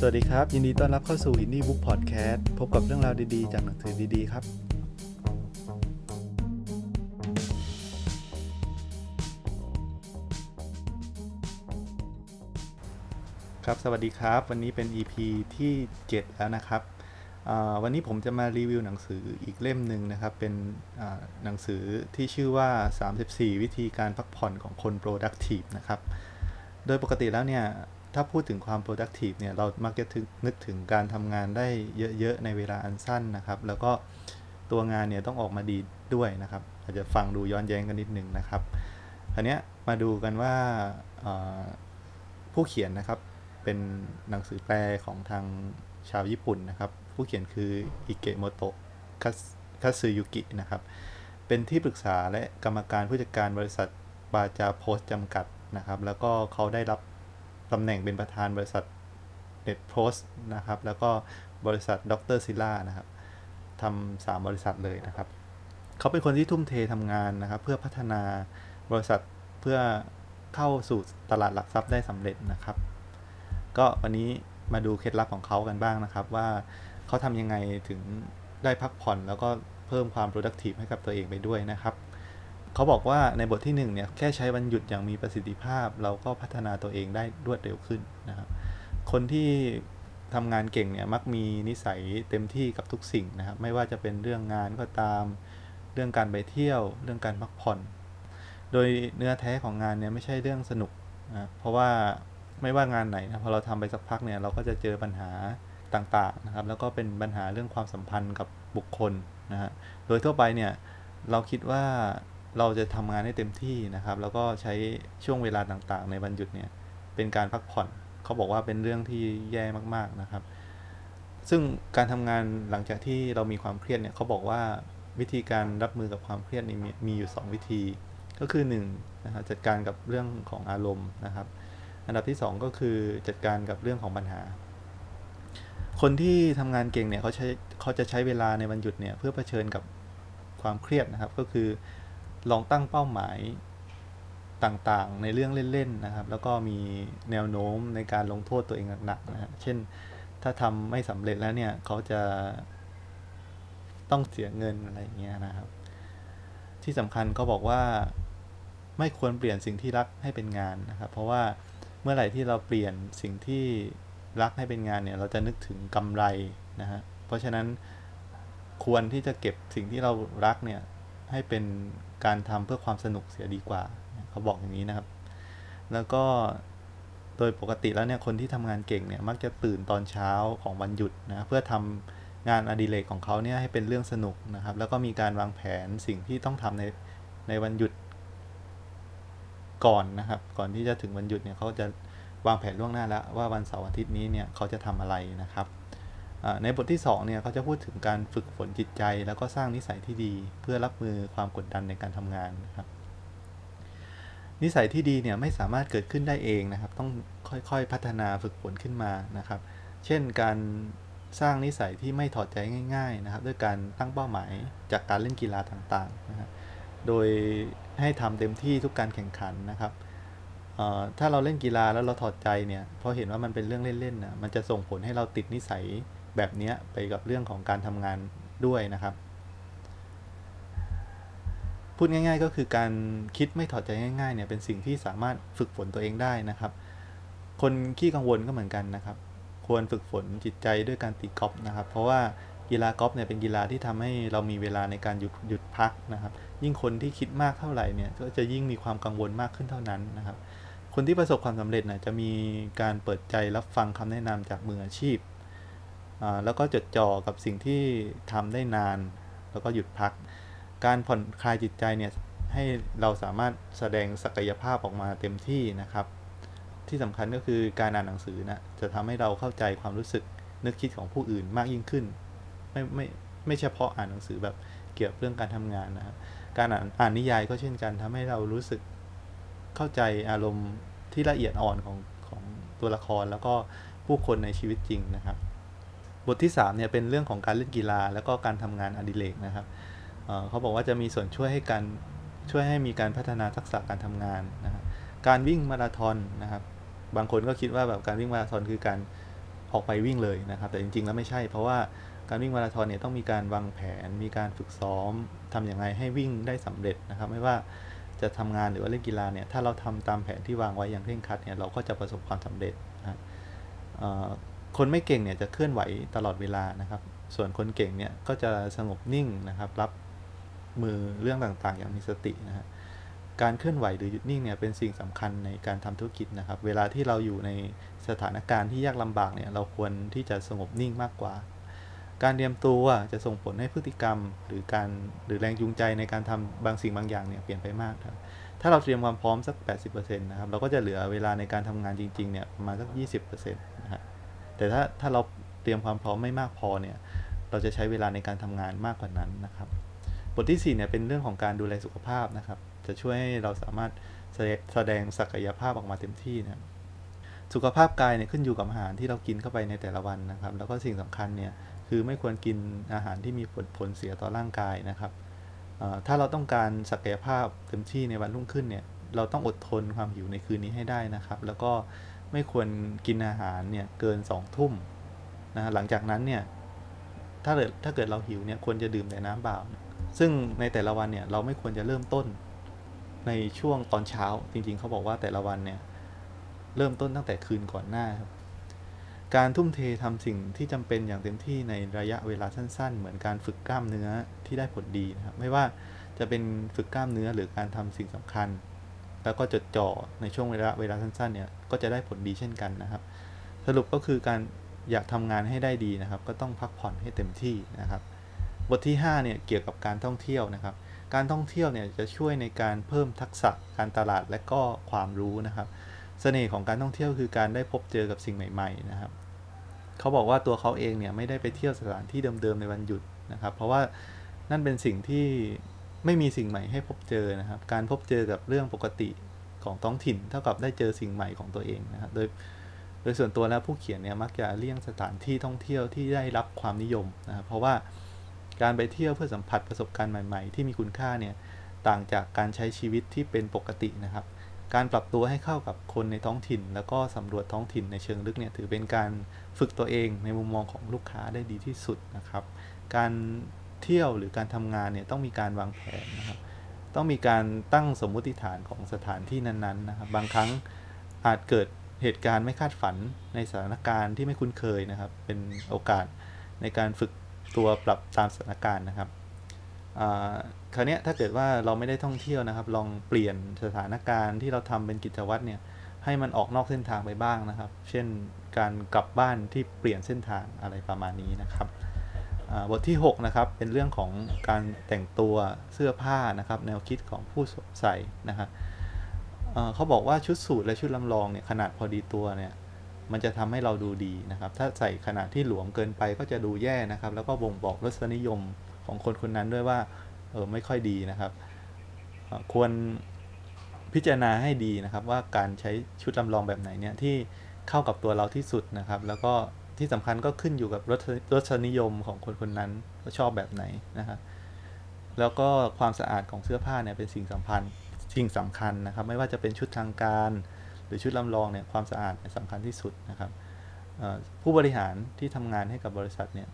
สวัสดีครับ ยินดีต้อนรับเข้าสู่ Indie Book Podcast พบกับเรื่องราวดีๆ จากหนังสือดีๆ ครับ ครับสวัสดีครับ วันนี้เป็น EP ที่ 7 แล้วนะครับ วันนี้ผมจะมารีวิวหนังสืออีกเล่มหนึ่งนะครับ เป็นหนังสือที่ชื่อว่า 34 วิธีการพักผ่อนของคน productive นะครับ โดยปกติแล้วเนี่ย ถ้าพูดถึงความ productive เนี่ย เรามักจะนึกถึงการทำงานได้เยอะๆ ในเวลาอันสั้นนะครับ แล้วก็ตัวงานเนี่ยต้องออกมาดีด้วยนะครับ อาจจะฟังดูย้อนแย้งกันนิดนึงนะครับอันเนี้ยมาดูกันว่าผู้เขียนนะครับเป็นหนังสือแปลของทางชาวญี่ปุ่นนะครับ ผู้เขียนคืออิเกะโมโตะคัสึยุกินะครับ เป็นที่ปรึกษาและกรรมการผู้จัดการบริษัทบาจาโพสจำกัดนะครับ แล้วก็เขาได้รับ ตำแหน่งเป็นประธานบริษัทเน็ตโพสนะครับ แล้วก็บริษัทดรซิล่านะครับทำสามบริษัทเลยนะครับ เขาเป็นคนที่ทุ่มเททำงานนะครับ เพื่อพัฒนาบริษัทเพื่อเข้าสู่ตลาดหลักทรัพย์ได้สำเร็จนะครับ ก็วันนี้มาดูเคล็ดลับของเขากันบ้างนะครับ ว่าเขาทำยังไงถึงได้พักผ่อนแล้วก็เพิ่มความ productive ให้กับตัวเองไปด้วยนะครับ เขาบอกว่าในบทที่ 1 เนี่ยแค่ใช้วันหยุดอย่างมีประสิทธิภาพ เราก็พัฒนาตัวเองได้รวดเร็วขึ้นนะครับคนที่ทำงานเก่งเนี่ยมักมีนิสัยเต็มที่กับทุกสิ่งนะครับไม่ว่าจะเป็นเรื่องงานก็ตามเรื่องการไปเที่ยว เรื่องการพักผ่อน โดยเนื้อแท้ของงานเนี่ยไม่ใช่เรื่องสนุกนะเพราะว่าไม่ว่างานไหนนะพอเราทำไปสักพักเนี่ยเราก็จะเจอปัญหาต่างๆนะครับแล้วก็เป็นปัญหาเรื่องความสัมพันธ์กับบุคคลนะฮะโดยทั่วไปเนี่ยเราคิดว่า เราจะทำงานให้เต็มที่นะครับ แล้วก็ใช้ช่วงเวลาต่างๆ ในวันหยุดเนี่ยเป็นการพักผ่อนเขาบอกว่าเป็นเรื่องที่แย่มากๆนะครับ ซึ่งการทำงานหลังจากที่เรามีความเครียดเนี่ยเขาบอกว่าวิธีการรับมือกับความเครียดนี่มีอยู่ 2 วิธี ก็คือ1นะครับจัดการกับเรื่องของอารมณ์นะครับ อันดับที่ 2 ก็คือจัดการกับเรื่องของปัญหา คนที่ทำงานเก่งเนี่ยเขาใช้เขาจะใช้เวลาในวันหยุดเนี่ยเพื่อเผชิญกับความเครียดนะครับ ก็คือ ลองตั้งเป้าหมายต่างๆ ในเรื่องเล่นๆนะครับ แล้วก็มีแนวโน้มในการลงโทษตัวเองหนักๆนะฮะเช่นถ้าทำไม่สำเร็จแล้วเนี่ยเขาจะต้องเสียเงินอะไรเงี้ยนะครับ ที่สำคัญเขาบอกว่าไม่ควรเปลี่ยนสิ่งที่รักให้เป็นงานนะครับ เพราะว่าเมื่อไหร่ที่เราเปลี่ยนสิ่งที่รักให้เป็นงานเนี่ยเราจะนึกถึงกำไรนะฮะเพราะฉะนั้นควรที่จะเก็บสิ่งที่เรารักเนี่ยให้เป็น การทำเพื่อความสนุกเสียดีกว่า เขาบอกอย่างนี้นะครับ แล้วก็โดยปกติแล้วเนี่ยคนที่ทำงานเก่งเนี่ยมักจะตื่นตอนเช้าของวันหยุดนะเพื่อทำงานอดิเรกของเขาเนี่ยให้เป็นเรื่องสนุกนะครับ แล้วก็มีการวางแผนสิ่งที่ต้องทำในในวันหยุดก่อนนะครับ ก่อนที่จะถึงวันหยุดเนี่ยเขาจะวางแผนล่วงหน้าแล้วว่าวันเสาร์อาทิตย์นี้เนี่ยเขาจะทำอะไรนะครับ ในบทที่2เนี่ยเขาจะพูดถึงการฝึกฝนจิตใจ แล้วก็สร้างนิสัยที่ดี เพื่อรับมือความกดดันในการทำงานนะครับนิสัยที่ดีเนี่ยไม่สามารถเกิดขึ้นได้เองนะครับ ต้องค่อยๆพัฒนาฝึกฝนขึ้นมานะครับ เช่นการสร้างนิสัยที่ไม่ถอดใจง่าย ๆนะครับ ด้วยการตั้งเป้าหมายจากการเล่นกีฬาต่างๆนะโดยให้ทำเต็มที่ทุกการแข่งขันนะครับถ้าเราเล่นกีฬาแล้วเราถอดใจเนี่ยพอเห็นว่ามันเป็นเรื่องเล่นๆนะมันจะส่งผลให้เราติดนิสัย แบบนี้ไปกับเรื่องของการทำงานด้วยนะครับ พูดง่าย ๆ ก็คือการคิดไม่ถอดใจง่ายๆเนี่ยเป็นสิ่งที่สามารถฝึกฝนตัวเองได้นะครับ คนขี้กังวลก็เหมือนกันนะครับ ควรฝึกฝนจิตใจด้วยการตีกอล์ฟนะครับ เพราะว่ากีฬากอล์ฟเนี่ยเป็นกีฬาที่ทำให้เรามีเวลาในการหยุดหยุดพักนะครับ ยิ่งคนที่คิดมากเท่าไหร่เนี่ยก็จะยิ่งมีความกังวลมากขึ้นเท่านั้นนะครับ คนที่ประสบความสำเร็จนะจะมีการเปิดใจรับฟังคำแนะนำจากมืออาชีพ แล้วก็จดจ่อกับสิ่งที่ทำได้นาน แล้วก็หยุดพัก การผ่อนคลายจิตใจเนี่ยให้เราสามารถแสดงศักยภาพออกมาเต็มที่นะครับ ที่สำคัญก็คือการอ่านหนังสือนะจะทำให้เราเข้าใจความรู้สึกนึกคิดของผู้อื่นมากยิ่งขึ้น ไม่ไม่ไม่เฉพาะอ่านหนังสือแบบเกี่ยวกับเรื่องการทำงานนะครับการอ่านอ่านนิยายก็เช่นกันทำให้เรารู้สึกเข้าใจอารมณ์ที่ละเอียดอ่อนของของตัวละครแล้วก็ผู้คนในชีวิตจริงนะครับ บทที่3เนี่ยเป็นเรื่องของการเล่นกีฬา แล้วก็การทำงานอดิเรกนะครับเเขาบอกว่าจะมีส่วนช่วยให้การช่วยให้มีการพัฒนาทักษะการทำงานนะครับการวิ่งมาราธอนนะครับ บางคนก็คิดว่าแบบการวิ่งมาราธอนคือการออกไปวิ่งเลยนะครับ แต่จริงๆแล้วไม่ใช่ เพราะว่าการวิ่งมาราธอนเนี่ยต้องมีการวางแผน มีการฝึกซ้อมทำอย่างไรให้วิ่งได้สำเร็จนะครับ ไม่ว่าจะทำงานหรือว่าเล่นกีฬาเนี่ยถ้าเราทำตามแผนที่วางไว้อย่างเคร่งครัดเนี่ยเราก็จะประสบความสำเร็จนะ คนไม่เก่งเนี่ยจะเคลื่อนไหวตลอดเวลานะครับ ส่วนคนเก่งเนี่ยก็จะสงบนิ่งนะครับ รับมือเรื่องต่างๆ อย่างมีสตินะฮะการเคลื่อนไหวหรือหยุดนิ่งเนี่ยเป็นสิ่งสำคัญในการทำธุรกิจนะครับ เวลาที่เราอยู่ในสถานการณ์ที่ยากลำบากเนี่ยเราควรที่จะสงบนิ่งมากกว่า การเตรียมตัวจะส่งผลให้พฤติกรรม หรือการหรือแรงจูงใจในการทำบางสิ่งบางอย่างเนี่ยเปลี่ยนไปมากครับถ้าเราเตรียมความพร้อมสัก 80%นะครับเราก็จะเหลือเวลาในการทำงานจริงๆเนี่ยประมาณสัก 20%นะฮะ แต่ถ้าถ้าเราเตรียมความพร้อมไม่มากพอเนี่ยเราจะใช้เวลาในการทำงานมากกว่านั้นนะครับ บทที่4เนี่ยเป็นเรื่องของการดูแลสุขภาพนะครับ จะช่วยให้เราสามารถแสดงศักยภาพออกมาเต็มที่นะสุขภาพกายเนี่ยขึ้นอยู่กับอาหารที่เรากินเข้าไปในแต่ละวันนะครับ แล้วก็สิ่งสำคัญเนี่ยคือไม่ควรกินอาหารที่มีผลผลเสียต่อร่างกายนะครับถ้าเราต้องการศักยภาพเต็มที่ในวันรุ่งขึ้นเนี่ยเราต้องอดทนความหิวในคืนนี้ให้ได้นะครับ แล้วก็ ไม่ควรกินอาหารเนี่ยเกิน2ทุ่มนะหลังจากนั้นเนี่ยถ้าเกิดถ้าเกิดเราหิวเนี่ยควรจะดื่มแต่น้ำเปล่า ซึ่งในแต่ละวันเนี่ยเราไม่ควรจะเริ่มต้นในช่วงตอนเช้าจริงๆ เขาบอกว่าแต่ละวันเนี่ยเริ่มต้นตั้งแต่คืนก่อนหน้าครับการทุ่มเททำสิ่งที่จำเป็นอย่างเต็มที่ในระยะเวลาสั้น ๆ เหมือนการฝึกกล้ามเนื้อที่ได้ผลดีนะครับไม่ว่าจะเป็นฝึกกล้ามเนื้อหรือการทำสิ่งสำคัญ แล้วก็จดจ่อในช่วงเวลาเวลาสั้นๆเนี่ยก็จะได้ผลดีเช่นกันนะครับ สรุปก็คือการอยากทำงานให้ได้ดีนะครับ ก็ต้องพักผ่อนให้เต็มที่นะครับ บทที่5เนี่ยเกี่ยวกับการท่องเที่ยวนะครับ การท่องเที่ยวเนี่ยจะช่วยในการเพิ่มทักษะการตลาดและก็ความรู้นะครับเสน่ห์ของการท่องเที่ยวคือการได้พบเจอกับสิ่งใหม่ ๆ นะครับ เขาบอกว่าตัวเขาเองเนี่ยไม่ได้ไปเที่ยวสถานที่เดิมๆในวันหยุดนะครับ เพราะว่านั่นเป็นสิ่งที่ ไม่มีสิ่งใหม่ให้พบเจอนะครับ การพบเจอกับเรื่องปกติของท้องถิ่น เท่ากับได้เจอสิ่งใหม่ของตัวเองนะครับ โดยโดยส่วนตัวแล้วผู้เขียนเนี่ยมักจะเลี่ยงสถานที่ท่องเที่ยวที่ได้รับความนิยมนะครับ เพราะว่าการไปเที่ยวเพื่อสัมผัสประสบการณ์ใหม่ ๆ ที่มีคุณค่าเนี่ยต่างจากการใช้ชีวิตที่เป็นปกตินะครับ การปรับตัวให้เข้ากับคนในท้องถิ่น แล้วก็สำรวจท้องถิ่นในเชิงลึกเนี่ยถือเป็นการฝึกตัวเองในมุมมองของลูกค้าได้ดีที่สุดนะครับ การ เที่ยวหรือการทำงานเนี่ยต้องมีการวางแผนนะครับ ต้องมีการตั้งสมมุติฐานของสถานที่นั้นๆนะครับ บางครั้งอาจเกิดเหตุการณ์ไม่คาดฝันในสถานการณ์ที่ไม่คุ้นเคยนะครับ เป็นโอกาสในการฝึกตัวปรับตามสถานการณ์นะครับคราวนี้ถ้าเกิดว่าเราไม่ได้ท่องเที่ยวนะครับ ลองเปลี่ยนสถานการณ์ที่เราทำเป็นกิจวัตรเนี่ยให้มันออกนอกเส้นทางไปบ้างนะครับ เช่นการกลับบ้านที่เปลี่ยนเส้นทางอะไรประมาณนี้นะครับ บทที่ 6 นะครับ เป็นเรื่องของการแต่งตัวเสื้อผ้านะครับ แนวคิดของผู้ใส่นะครับเขาบอกว่าชุดสูทและชุดลำลองเนี่ยขนาดพอดีตัวเนี่ยมันจะทำให้เราดูดีนะครับ ถ้าใส่ขนาดที่หลวมเกินไปก็จะดูแย่นะครับ แล้วก็บ่งบอกรสนิยมของคนคนนั้นด้วยว่าเออไม่ค่อยดีนะครับ ควรพิจารณาให้ดีนะครับ ว่าการใช้ชุดลำลองแบบไหนเนี่ยที่เข้ากับตัวเราที่สุดนะครับ แล้วก็ ที่สำคัญก็ขึ้นอยู่กับรสรสนิยมของคนคนนั้นว่าชอบแบบไหนนะครับแล้วก็ความสะอาดของเสื้อผ้าเนี่ยเป็นสิ่งสำคัญสิ่งสำคัญนะครับ ไม่ว่าจะเป็นชุดทางการ หรือชุดลำลองเนี่ยความสะอาดสำคัญที่สุดนะครับผู้บริหารที่ทำงานให้กับบริษัทเนี่ย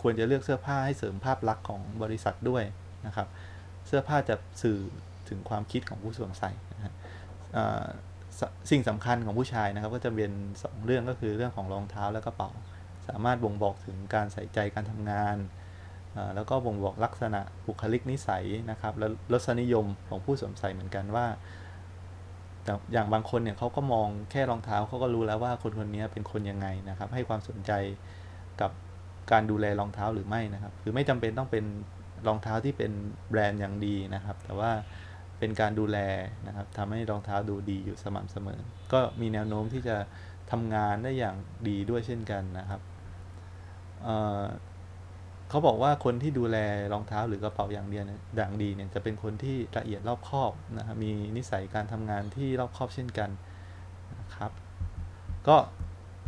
ควรจะเลือกเสื้อผ้าให้เสริมภาพลักษณ์ของบริษัทด้วยนะครับ เสื้อผ้าจะสื่อถึงความคิดของผู้สวมใส่นะ สิ่งสำคัญของผู้ชายนะครับ ก็จะเป็น 2 เรื่องก็คือเรื่องของรองเท้าและกระเป๋า สามารถบ่งบอกถึงการใส่ใจการทำงาน แล้วก็บ่งบอกลักษณะบุคลิกนิสัยนะครับ และรสนิยมของผู้สวมใส่เหมือนกันว่าแต่อย่างบางคนเนี่ยเขาก็มองแค่รองเท้าเขาก็รู้แล้วว่าคนคนนี้เป็นคนยังไงนะครับ ให้ความสนใจกับการดูแลรองเท้าหรือไม่นะครับ คือไม่จำเป็นต้องเป็นรองเท้าที่เป็นแบรนด์อย่างดีนะครับ แต่ว่า เป็นการดูแลนะครับทำให้รองเท้าดูดีอยู่สม่ำเสมอ ก็มีแนวโน้มที่จะทำงานได้อย่างดีด้วยเช่นกันนะครับเเขาบอกว่าคนที่ดูแลรองเท้าหรือกระเป๋าอย่างเดียวอย่างดีเนี่ยจะเป็นคนที่ละเอียดรอบคอบนะครับมีนิสัยการทำงานที่รอบคอบเช่นกันนะครับ ก็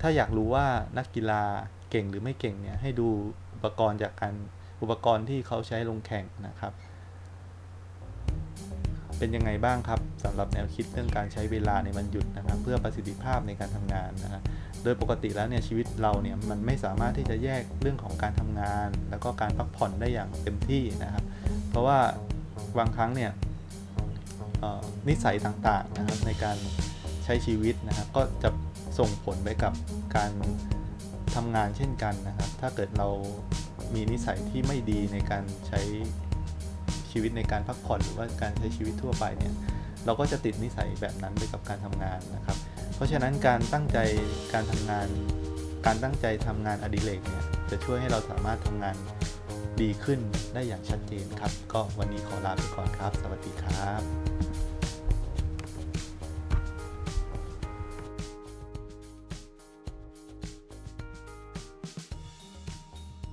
ถ้าอยากรู้ว่านักกีฬาเก่งหรือไม่เก่งเนี่ยให้ดูอุปกรณ์จากการอุปกรณ์ที่เขาใช้ลงแข่งนะครับ เป็นยังไงบ้างครับสำหรับแนวคิดเรื่องการใช้เวลาในวันหยุดนะครับเพื่อประสิทธิภาพในการทำงานนะฮะโดยปกติแล้วเนี่ยชีวิตเราเนี่ยมันไม่สามารถที่จะแยกเรื่องของการทำงาน แล้วก็การพักผ่อนได้อย่างเต็มที่นะครับ เพราะว่าบางครั้งเนี่ยนิสัยต่างๆนะครับในการใช้ชีวิตนะครับก็จะส่งผลไปกับการทำงานเช่นกันนะครับ ถ้าเกิดเรามีนิสัยที่ไม่ดีในการใช้ ชีวิตในการพักผ่อนหรือว่าการใช้ชีวิตทั่วไปเนี่ยเราก็จะติดนิสัยแบบนั้นไปกับการทำงานนะครับ เพราะฉะนั้นการตั้งใจการทำงาน การตั้งใจทำงานอดิเรกเนี่ยจะช่วยให้เราสามารถทำงานดีขึ้นได้อย่างชัดเจนครับ ก็วันนี้ขอลาไปก่อนครับ สวัสดีครับ